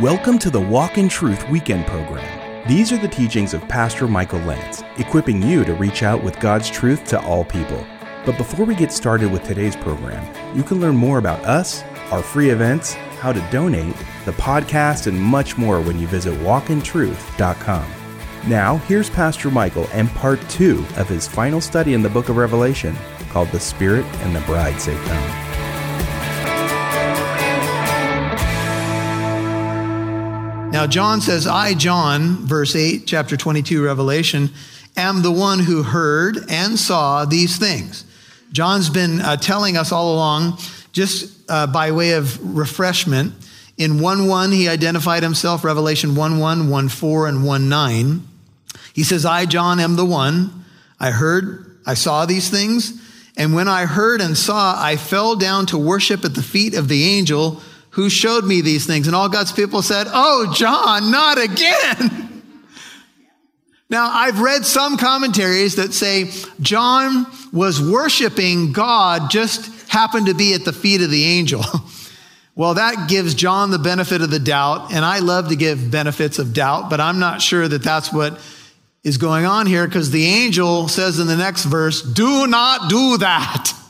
Welcome to the Walk in Truth Weekend Program. These are the teachings of Pastor Michael Lance, equipping you to reach out with God's truth to all people. But before we get started with today's program, you can learn more about us, our free events, how to donate, the podcast, and much more when you visit walkintruth.com. Now, here's Pastor Michael and part two of his final study in the book of Revelation called The Spirit and the Bride Say Come. Now, John says, I, John, verse 8, chapter 22, Revelation, am the one who heard and saw these things. John's been uh, telling us all along, just uh, by way of refreshment. In 1 1, he identified himself, Revelation 1 1, 1 4, and 1 9. He says, I, John, am the one. I heard, I saw these things. And when I heard and saw, I fell down to worship at the feet of the angel who showed me these things. And all God's people said, Oh, John, not again. Now, I've read some commentaries that say John was worshiping God, just happened to be at the feet of the angel. well, that gives John the benefit of the doubt, and I love to give benefits of doubt, but I'm not sure that that's what is going on here because the angel says in the next verse, Do not do that.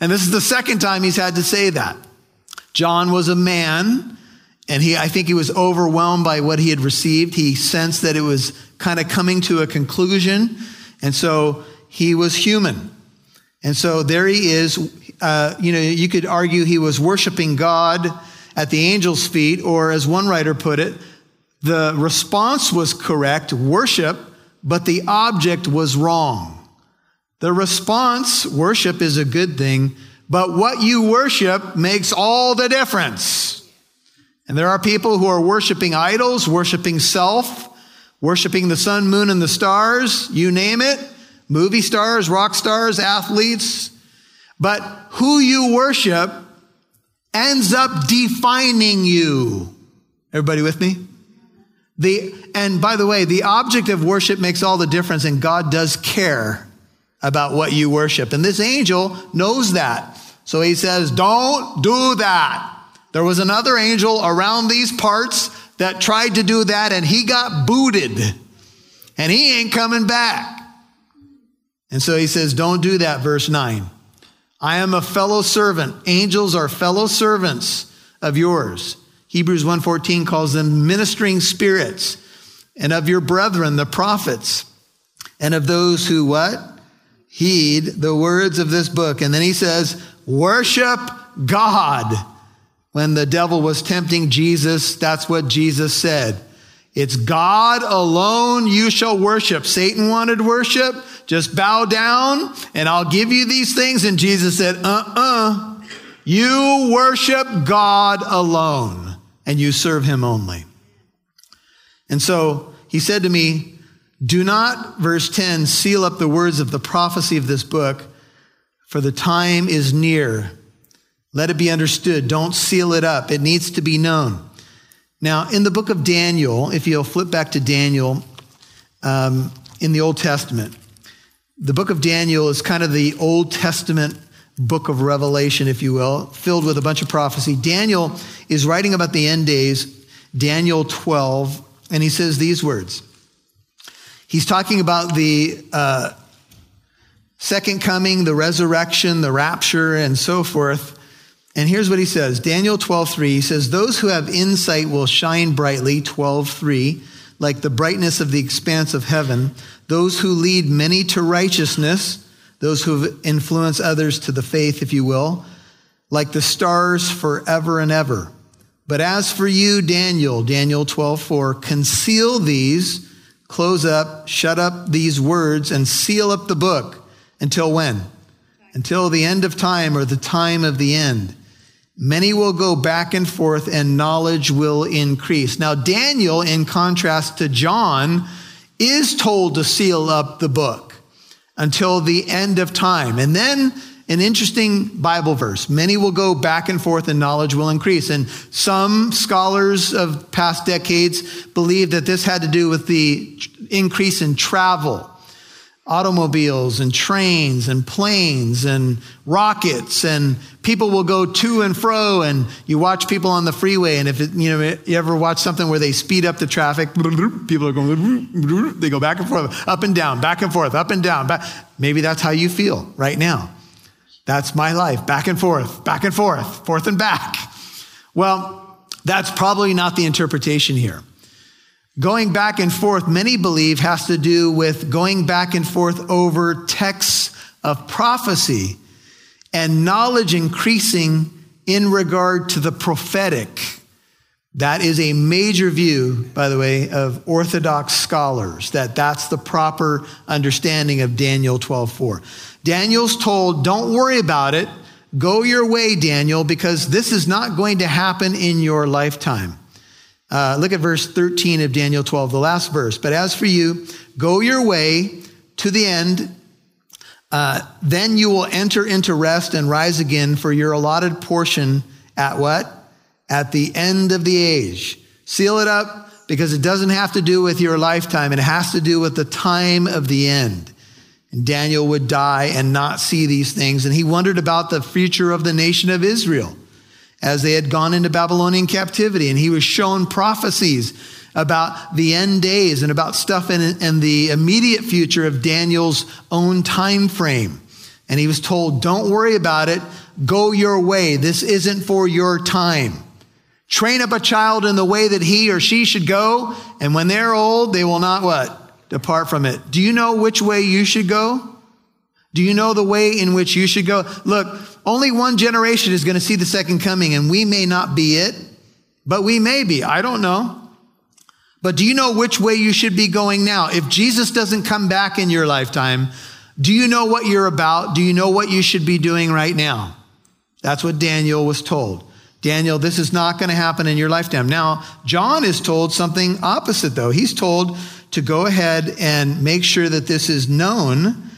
And this is the second time he's had to say that. John was a man, and he, I think he was overwhelmed by what he had received. He sensed that it was kind of coming to a conclusion, and so he was human. And so there he is. Uh, you know, you could argue he was worshiping God at the angel's feet, or as one writer put it, the response was correct, worship, but the object was wrong. The response, worship, is a good thing but what you worship makes all the difference. And there are people who are worshiping idols, worshiping self, worshiping the sun, moon, and the stars, you name it, movie stars, rock stars, athletes. But who you worship ends up defining you. Everybody with me? The, and by the way, the object of worship makes all the difference, and God does care about what you worship. And this angel knows that. So he says, Don't do that. There was another angel around these parts that tried to do that, and he got booted. And he ain't coming back. And so he says, Don't do that, verse 9. I am a fellow servant. Angels are fellow servants of yours. Hebrews 1:14 calls them ministering spirits and of your brethren the prophets and of those who what? Heed the words of this book. And then he says, worship God. When the devil was tempting Jesus, that's what Jesus said. It's God alone you shall worship. Satan wanted worship. Just bow down and I'll give you these things. And Jesus said, uh uh You worship God alone and you serve him only. And so he said to me, do not, verse 10, seal up the words of the prophecy of this book, for the time is near. Let it be understood. Don't seal it up. It needs to be known. Now, in the book of Daniel, if you'll flip back to Daniel um, in the Old Testament, the book of Daniel is kind of the Old Testament book of Revelation, if you will, filled with a bunch of prophecy. Daniel is writing about the end days, Daniel 12, and he says these words. He's talking about the uh, second coming, the resurrection, the rapture, and so forth. And here's what he says Daniel 12, 3, he says, Those who have insight will shine brightly, 12, 3, like the brightness of the expanse of heaven. Those who lead many to righteousness, those who influence others to the faith, if you will, like the stars forever and ever. But as for you, Daniel, Daniel 12, 4, conceal these close up, shut up these words, and seal up the book until when? Until the end of time or the time of the end. Many will go back and forth and knowledge will increase. Now, Daniel, in contrast to John, is told to seal up the book until the end of time. And then an interesting Bible verse. Many will go back and forth and knowledge will increase. And some scholars of past decades believe that this had to do with the increase in travel. automobiles and trains and planes and rockets and people will go to and fro and you watch people on the freeway and if it, you know you ever watch something where they speed up the traffic people are going they go back and forth up and down back and forth up and down back. maybe that's how you feel right now that's my life back and forth back and forth forth and back well that's probably not the interpretation here Going back and forth, many believe, has to do with going back and forth over texts of prophecy and knowledge increasing in regard to the prophetic. That is a major view, by the way, of Orthodox scholars, that that's the proper understanding of Daniel 12:4. Daniel's told, don't worry about it. Go your way, Daniel, because this is not going to happen in your lifetime. Uh, look at verse 13 of Daniel 12, the last verse. But as for you, go your way to the end. Uh, then you will enter into rest and rise again for your allotted portion at what? At the end of the age. Seal it up because it doesn't have to do with your lifetime. It has to do with the time of the end. And Daniel would die and not see these things. And he wondered about the future of the nation of Israel as they had gone into Babylonian captivity. And he was shown prophecies about the end days and about stuff in, in the immediate future of Daniel's own time frame. And he was told, don't worry about it. Go your way. This isn't for your time. Train up a child in the way that he or she should go. And when they're old, they will not what? Depart from it. Do you know which way you should go? Do you know the way in which you should go? Look, only one generation is going to see the second coming, and we may not be it, but we may be. I don't know. But do you know which way you should be going now? If Jesus doesn't come back in your lifetime, do you know what you're about? Do you know what you should be doing right now? That's what Daniel was told. Daniel, this is not going to happen in your lifetime. Now, John is told something opposite, though. He's told to go ahead and make sure that this is known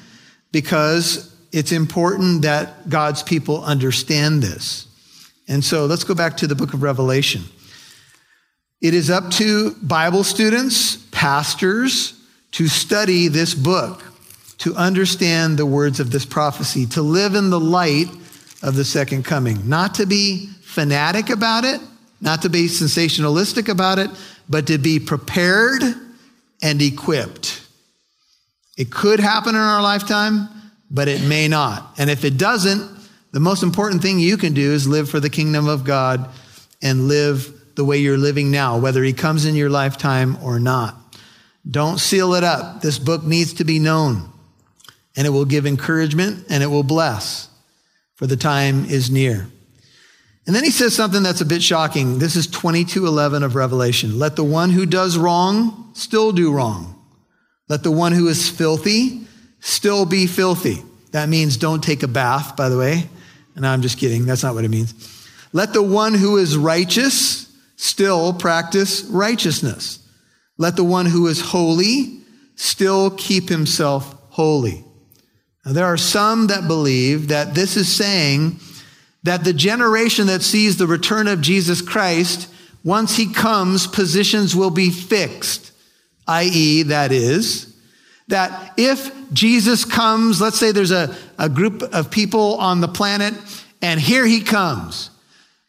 because it's important that God's people understand this. And so let's go back to the book of Revelation. It is up to Bible students, pastors, to study this book, to understand the words of this prophecy, to live in the light of the second coming, not to be fanatic about it, not to be sensationalistic about it, but to be prepared and equipped. It could happen in our lifetime, but it may not. And if it doesn't, the most important thing you can do is live for the kingdom of God and live the way you're living now, whether he comes in your lifetime or not. Don't seal it up. This book needs to be known, and it will give encouragement and it will bless, for the time is near. And then he says something that's a bit shocking. This is 22:11 of Revelation. Let the one who does wrong still do wrong. Let the one who is filthy still be filthy. That means don't take a bath, by the way. And I'm just kidding. That's not what it means. Let the one who is righteous still practice righteousness. Let the one who is holy still keep himself holy. Now, there are some that believe that this is saying that the generation that sees the return of Jesus Christ, once he comes, positions will be fixed, i.e., that is, that if Jesus comes, let's say there's a, a group of people on the planet, and here he comes.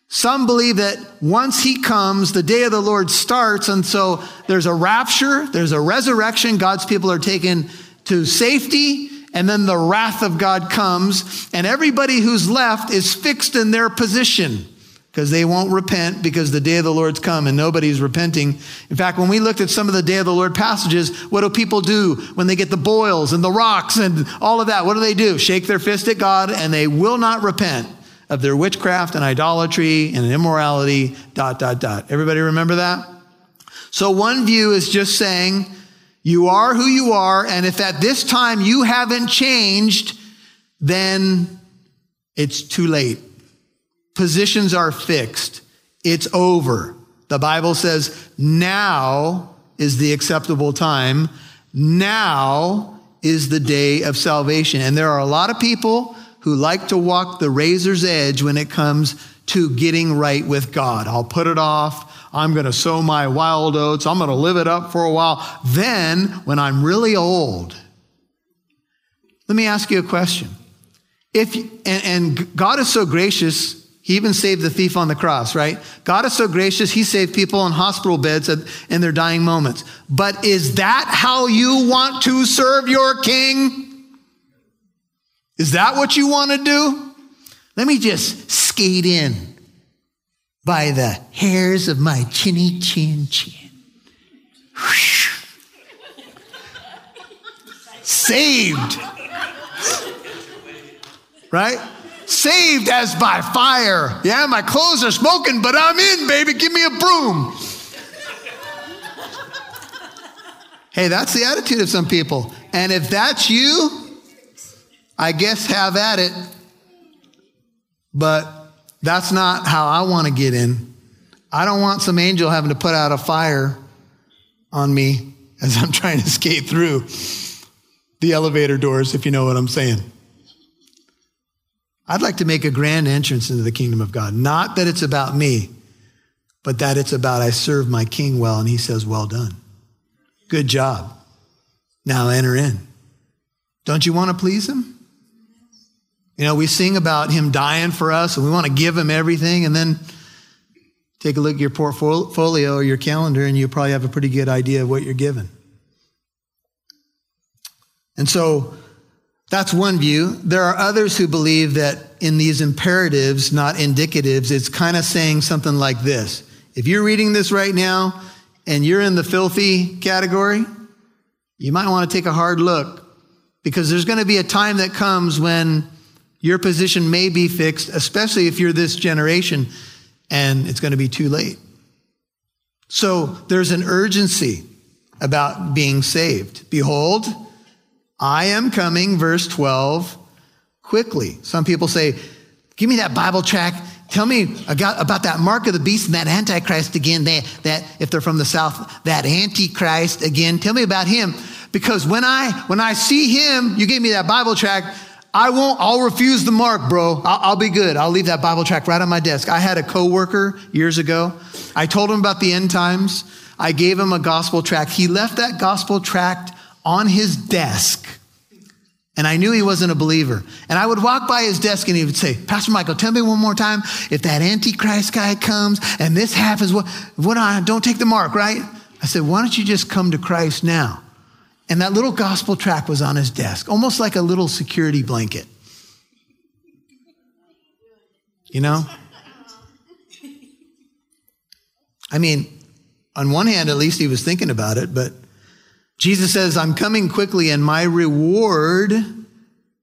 Some believe that once he comes, the day of the Lord starts, and so there's a rapture, there's a resurrection, God's people are taken to safety, and then the wrath of God comes, and everybody who's left is fixed in their position because they won't repent because the day of the Lord's come and nobody's repenting. In fact, when we looked at some of the day of the Lord passages, what do people do when they get the boils and the rocks and all of that? What do they do? Shake their fist at God and they will not repent of their witchcraft and idolatry and immorality, dot, dot, dot. Everybody remember that? So one view is just saying, you are who you are, and if at this time you haven't changed, then it's too late positions are fixed. It's over. The Bible says now is the acceptable time. Now is the day of salvation. And there are a lot of people who like to walk the razor's edge when it comes to getting right with God. I'll put it off. I'm going to sow my wild oats. I'm going to live it up for a while. Then, when I'm really old, Let me ask you a question. If, and, and God is so gracious, he even saved the thief on the cross, right? God is so gracious, he saved people in hospital beds in their dying moments. But is that how you want to serve your king? Is that what you want to do? Let me just skate in by the hairs of my chinny chin chin. Saved. Right? Saved as by fire. Yeah, my clothes are smoking, but I'm in, baby. Give me a broom. hey, that's the attitude of some people. And if that's you, I guess have at it. But that's not how I want to get in. I don't want some angel having to put out a fire on me as I'm trying to skate through the elevator doors, if you know what I'm saying. I'd like to make a grand entrance into the kingdom of God. Not that it's about me, but that it's about I serve my king well, and he says, Well done. Good job. Now enter in. Don't you want to please him? You know, we sing about him dying for us and we want to give him everything. And then take a look at your portfolio or your calendar and you probably have a pretty good idea of what you're given. And so that's one view. There are others who believe that in these imperatives, not indicatives, it's kind of saying something like this. If you're reading this right now and you're in the filthy category, you might want to take a hard look because there's going to be a time that comes when your position may be fixed, especially if you're this generation, and it's going to be too late. So there's an urgency about being saved. Behold, I am coming, verse 12, quickly. Some people say, Give me that Bible tract. Tell me about that mark of the beast and that Antichrist again. That, that if they're from the South, that Antichrist again. Tell me about him. Because when I when I see him, you gave me that Bible tract, I won't, I'll refuse the mark, bro. I'll, I'll, be good. I'll leave that Bible tract right on my desk. I had a coworker years ago. I told him about the end times. I gave him a gospel tract. He left that gospel tract on his desk. And I knew he wasn't a believer. And I would walk by his desk and he would say, Pastor Michael, tell me one more time if that Antichrist guy comes and this happens, what, what I, don't take the mark, right? I said, why don't you just come to Christ now? And that little gospel tract was on his desk, almost like a little security blanket. You know? I mean, on one hand, at least he was thinking about it, but Jesus says, I'm coming quickly and my reward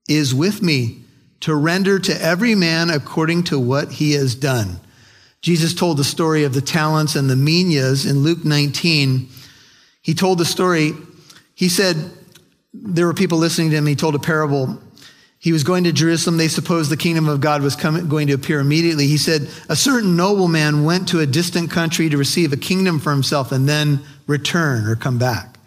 is with me to render to every man according to what he has done. Jesus told the story of the talents and the minas in Luke 19. He told the story he said there were people listening to him. He told a parable. He was going to Jerusalem. They supposed the kingdom of God was coming, going to appear immediately. He said, A certain nobleman went to a distant country to receive a kingdom for himself and then return or come back.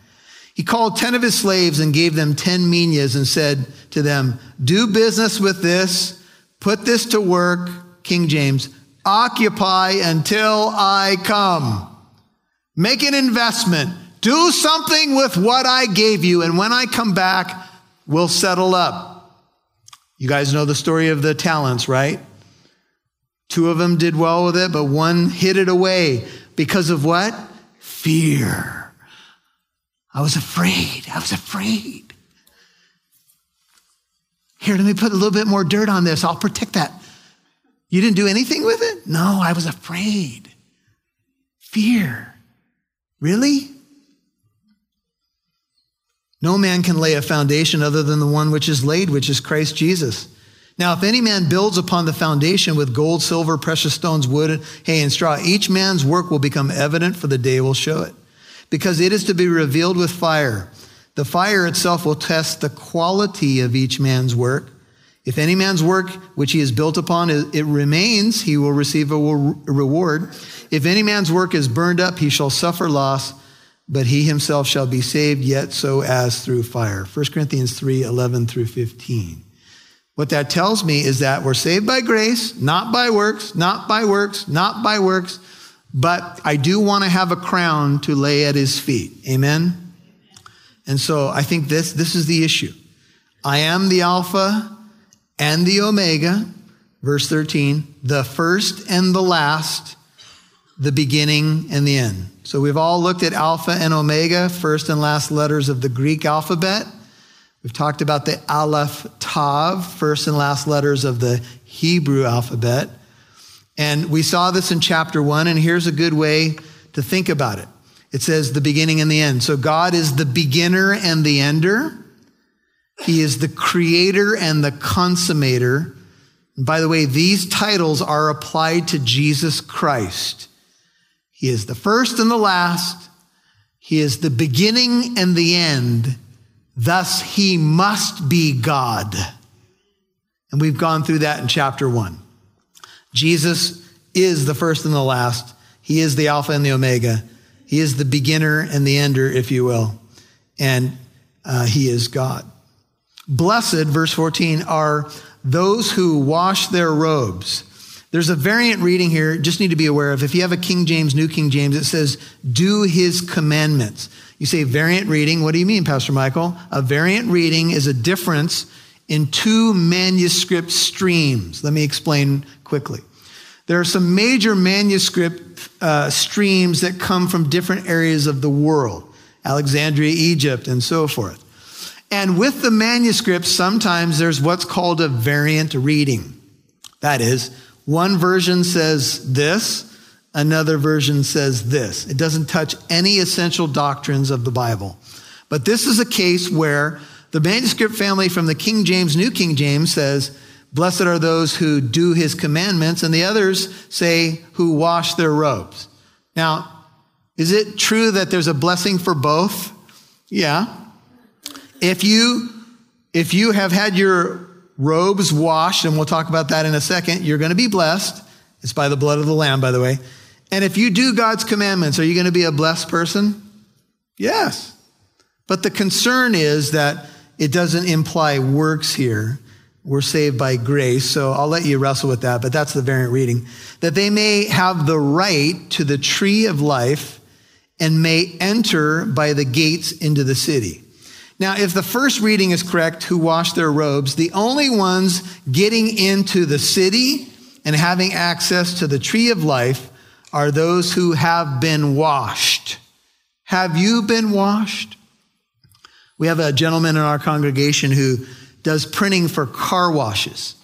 He called 10 of his slaves and gave them 10 minas and said to them, Do business with this, put this to work, King James, occupy until I come. Make an investment do something with what I gave you, and when I come back, we'll settle up. You guys know the story of the talents, right? Two of them did well with it, but one hid it away because of what? Fear. I was afraid. I was afraid. Here, let me put a little bit more dirt on this. I'll protect that. You didn't do anything with it? No, I was afraid. Fear. Really? No man can lay a foundation other than the one which is laid, which is Christ Jesus. Now, if any man builds upon the foundation with gold, silver, precious stones, wood, hay, and straw, each man's work will become evident, for the day will show it. Because it is to be revealed with fire. The fire itself will test the quality of each man's work. If any man's work which he has built upon, it remains, he will receive a reward. If any man's work is burned up, he shall suffer loss but he himself shall be saved, yet so as through fire. 1 Corinthians 3 11 through 15. What that tells me is that we're saved by grace, not by works, not by works, not by works, but I do want to have a crown to lay at his feet. Amen? And so I think this, this is the issue. I am the Alpha and the Omega, verse 13, the first and the last, the beginning and the end. So we've all looked at Alpha and Omega, first and last letters of the Greek alphabet. We've talked about the Aleph Tav, first and last letters of the Hebrew alphabet. And we saw this in chapter one, and here's a good way to think about it. It says the beginning and the end. So God is the beginner and the ender. He is the creator and the consummator. And by the way, these titles are applied to Jesus Christ. He is the first and the last. He is the beginning and the end. Thus, he must be God. And we've gone through that in chapter one. Jesus is the first and the last. He is the Alpha and the Omega. He is the beginner and the ender, if you will. And uh, he is God. Blessed, verse 14, are those who wash their robes. There's a variant reading here, just need to be aware of. If you have a King James, New King James, it says, do his commandments. You say variant reading. What do you mean, Pastor Michael? A variant reading is a difference in two manuscript streams. Let me explain quickly. There are some major manuscript uh, streams that come from different areas of the world Alexandria, Egypt, and so forth. And with the manuscripts, sometimes there's what's called a variant reading. That is, one version says this, another version says this. It doesn't touch any essential doctrines of the Bible. But this is a case where the manuscript family from the King James, New King James says, Blessed are those who do his commandments, and the others say, who wash their robes. Now, is it true that there's a blessing for both? Yeah. If you, if you have had your robes washed, and we'll talk about that in a second, you're going to be blessed. It's by the blood of the Lamb, by the way. And if you do God's commandments, are you going to be a blessed person? Yes. But the concern is that it doesn't imply works here. We're saved by grace. So I'll let you wrestle with that, but that's the variant reading. That they may have the right to the tree of life and may enter by the gates into the city. Now, if the first reading is correct, who wash their robes, the only ones getting into the city and having access to the tree of life are those who have been washed. Have you been washed? We have a gentleman in our congregation who does printing for car washes.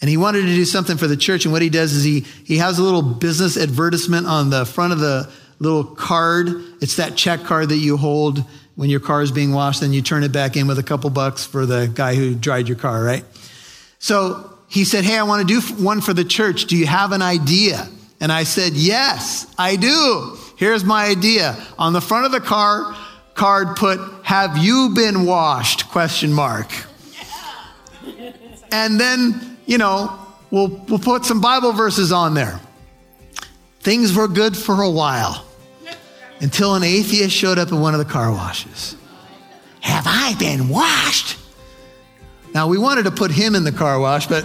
And he wanted to do something for the church. And what he does is he, he has a little business advertisement on the front of the little card. It's that check card that you hold when your car is being washed, then you turn it back in with a couple bucks for the guy who dried your car, right? So he said, Hey, I want to do one for the church. Do you have an idea? And I said, Yes, I do. Here's my idea. On the front of the car, card put, Have you been washed? Question mark. And then, you know, we'll, we'll put some Bible verses on there. Things were good for a while until an atheist showed up in one of the car washes. Have I been washed? Now, we wanted to put him in the car wash, but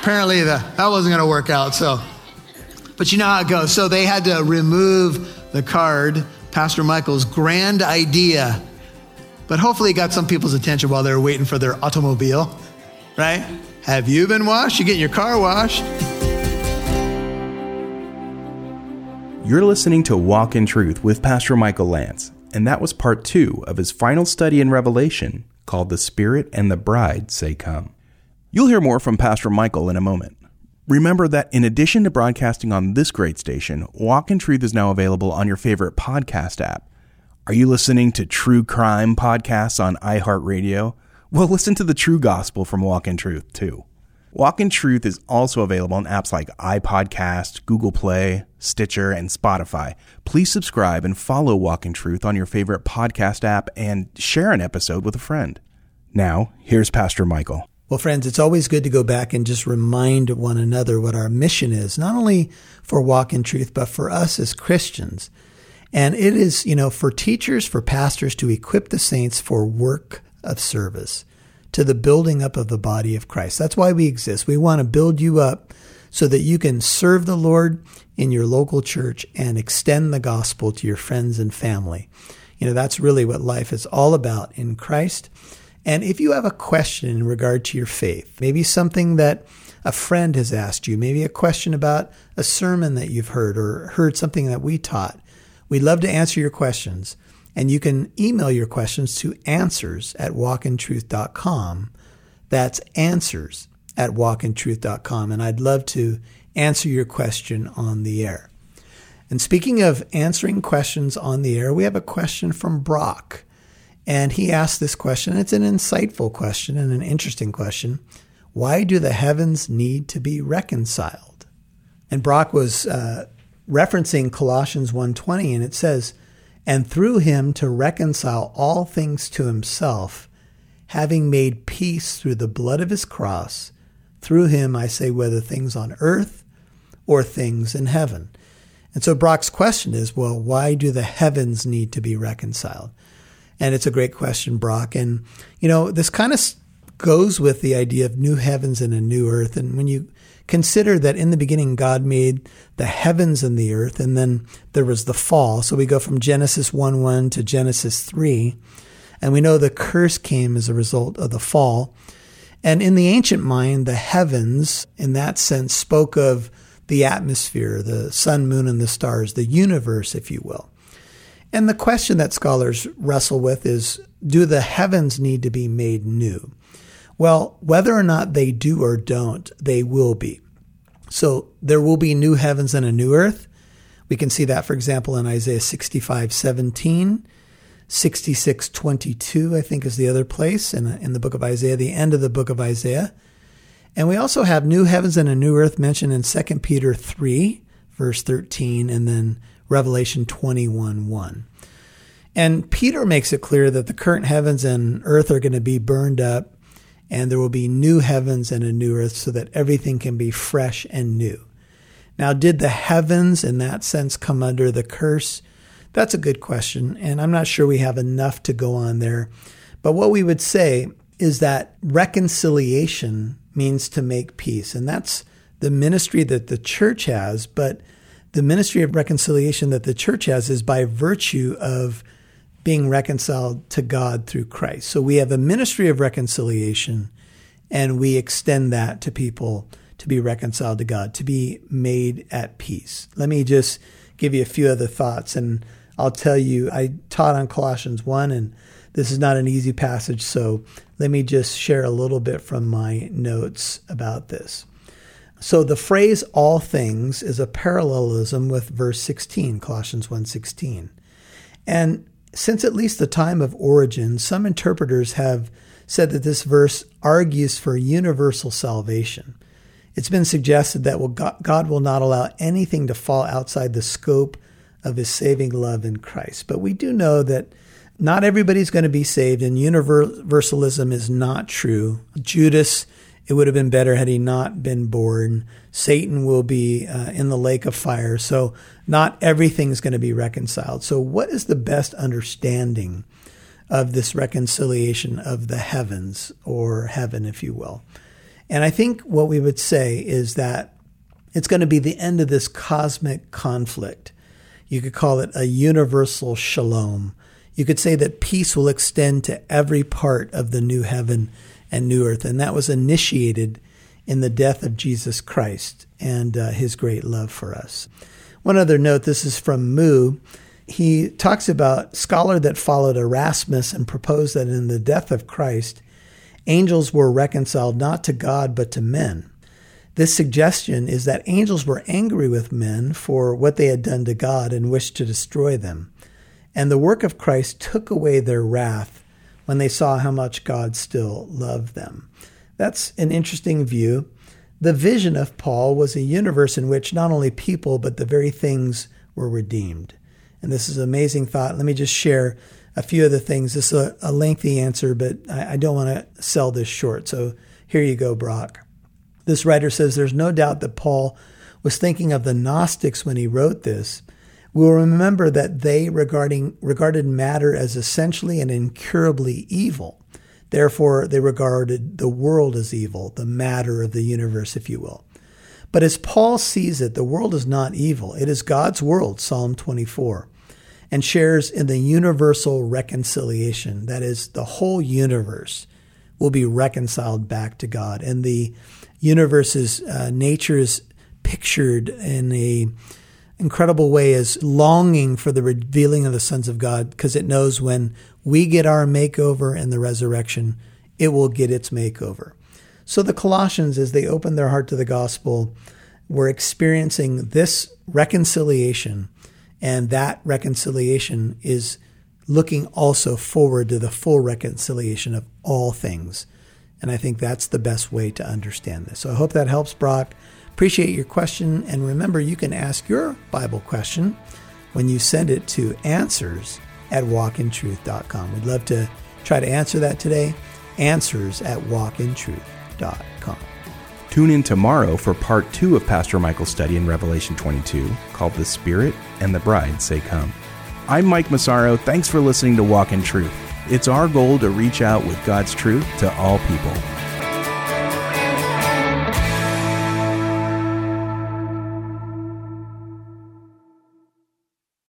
apparently the, that wasn't going to work out. So, but you know how it goes. So they had to remove the card, Pastor Michael's grand idea. But hopefully, it got some people's attention while they were waiting for their automobile, right? Have you been washed? You get your car washed. You're listening to Walk in Truth with Pastor Michael Lance, and that was part two of his final study in Revelation called The Spirit and the Bride Say Come. You'll hear more from Pastor Michael in a moment. Remember that in addition to broadcasting on this great station, Walk in Truth is now available on your favorite podcast app. Are you listening to true crime podcasts on iHeartRadio? Well, listen to the true gospel from Walk in Truth, too. Walk in Truth is also available on apps like iPodcast, Google Play, Stitcher, and Spotify. Please subscribe and follow Walk in Truth on your favorite podcast app and share an episode with a friend. Now, here's Pastor Michael. Well, friends, it's always good to go back and just remind one another what our mission is, not only for Walk in Truth, but for us as Christians. And it is, you know, for teachers, for pastors to equip the saints for work of service to the building up of the body of Christ. That's why we exist. We want to build you up so that you can serve the Lord in your local church and extend the gospel to your friends and family. You know, that's really what life is all about in Christ. And if you have a question in regard to your faith, maybe something that a friend has asked you, maybe a question about a sermon that you've heard or heard something that we taught, we'd love to answer your questions. And you can email your questions to answers at walkintruth.com. That's answers at walkintruth.com. And I'd love to answer your question on the air. And speaking of answering questions on the air, we have a question from Brock. And he asked this question. It's an insightful question and an interesting question. Why do the heavens need to be reconciled? And Brock was uh, referencing Colossians 1:20 and it says, "And through him to reconcile all things to himself, having made peace through the blood of his cross, through him I say whether things on earth or things in heaven." And so Brock's question is, well, why do the heavens need to be reconciled? And it's a great question, Brock. And, you know, this kind of goes with the idea of new heavens and a new earth. And when you consider that in the beginning, God made the heavens and the earth, and then there was the fall. So we go from Genesis 1 1 to Genesis 3. And we know the curse came as a result of the fall. And in the ancient mind, the heavens, in that sense, spoke of the atmosphere, the sun, moon, and the stars, the universe, if you will. And the question that scholars wrestle with is do the heavens need to be made new? Well, whether or not they do or don't, they will be. So there will be new heavens and a new earth. We can see that, for example, in Isaiah 65 17, 66 22, I think is the other place in, in the book of Isaiah, the end of the book of Isaiah. And we also have new heavens and a new earth mentioned in 2 Peter 3, verse 13, and then Revelation 21 1. And Peter makes it clear that the current heavens and earth are going to be burned up, and there will be new heavens and a new earth so that everything can be fresh and new. Now, did the heavens in that sense come under the curse? That's a good question, and I'm not sure we have enough to go on there. But what we would say is that reconciliation means to make peace. And that's the ministry that the church has. But the ministry of reconciliation that the church has is by virtue of being reconciled to God through Christ. So we have a ministry of reconciliation and we extend that to people to be reconciled to God, to be made at peace. Let me just give you a few other thoughts and I'll tell you, I taught on Colossians 1 and this is not an easy passage, so let me just share a little bit from my notes about this. So the phrase all things is a parallelism with verse 16, Colossians 1:16. And since at least the time of Origen, some interpreters have said that this verse argues for universal salvation. It's been suggested that God will not allow anything to fall outside the scope of his saving love in Christ. But we do know that not everybody's going to be saved, and universalism is not true. Judas, it would have been better had he not been born. Satan will be uh, in the lake of fire. So, not everything is going to be reconciled. So, what is the best understanding of this reconciliation of the heavens, or heaven, if you will? And I think what we would say is that it's going to be the end of this cosmic conflict. You could call it a universal shalom you could say that peace will extend to every part of the new heaven and new earth. And that was initiated in the death of Jesus Christ and uh, his great love for us. One other note this is from Moo. He talks about scholar that followed Erasmus and proposed that in the death of Christ, angels were reconciled not to God but to men. This suggestion is that angels were angry with men for what they had done to God and wished to destroy them. And the work of Christ took away their wrath when they saw how much God still loved them. That's an interesting view. The vision of Paul was a universe in which not only people, but the very things were redeemed. And this is an amazing thought. Let me just share a few of the things. This is a, a lengthy answer, but I, I don't want to sell this short. So here you go, Brock. This writer says there's no doubt that Paul was thinking of the Gnostics when he wrote this we will remember that they regarding, regarded matter as essentially and incurably evil. Therefore, they regarded the world as evil, the matter of the universe, if you will. But as Paul sees it, the world is not evil. It is God's world, Psalm 24, and shares in the universal reconciliation. That is, the whole universe will be reconciled back to God. And the universe's uh, nature is pictured in a incredible way is longing for the revealing of the sons of God because it knows when we get our makeover in the resurrection, it will get its makeover. So the Colossians, as they open their heart to the gospel, were experiencing this reconciliation, and that reconciliation is looking also forward to the full reconciliation of all things. And I think that's the best way to understand this. So I hope that helps, Brock. Appreciate your question. And remember, you can ask your Bible question when you send it to answers at walkintruth.com. We'd love to try to answer that today. Answers at walkintruth.com. Tune in tomorrow for part two of Pastor Michael's study in Revelation 22 called The Spirit and the Bride Say Come. I'm Mike Massaro. Thanks for listening to Walk in Truth. It's our goal to reach out with God's truth to all people.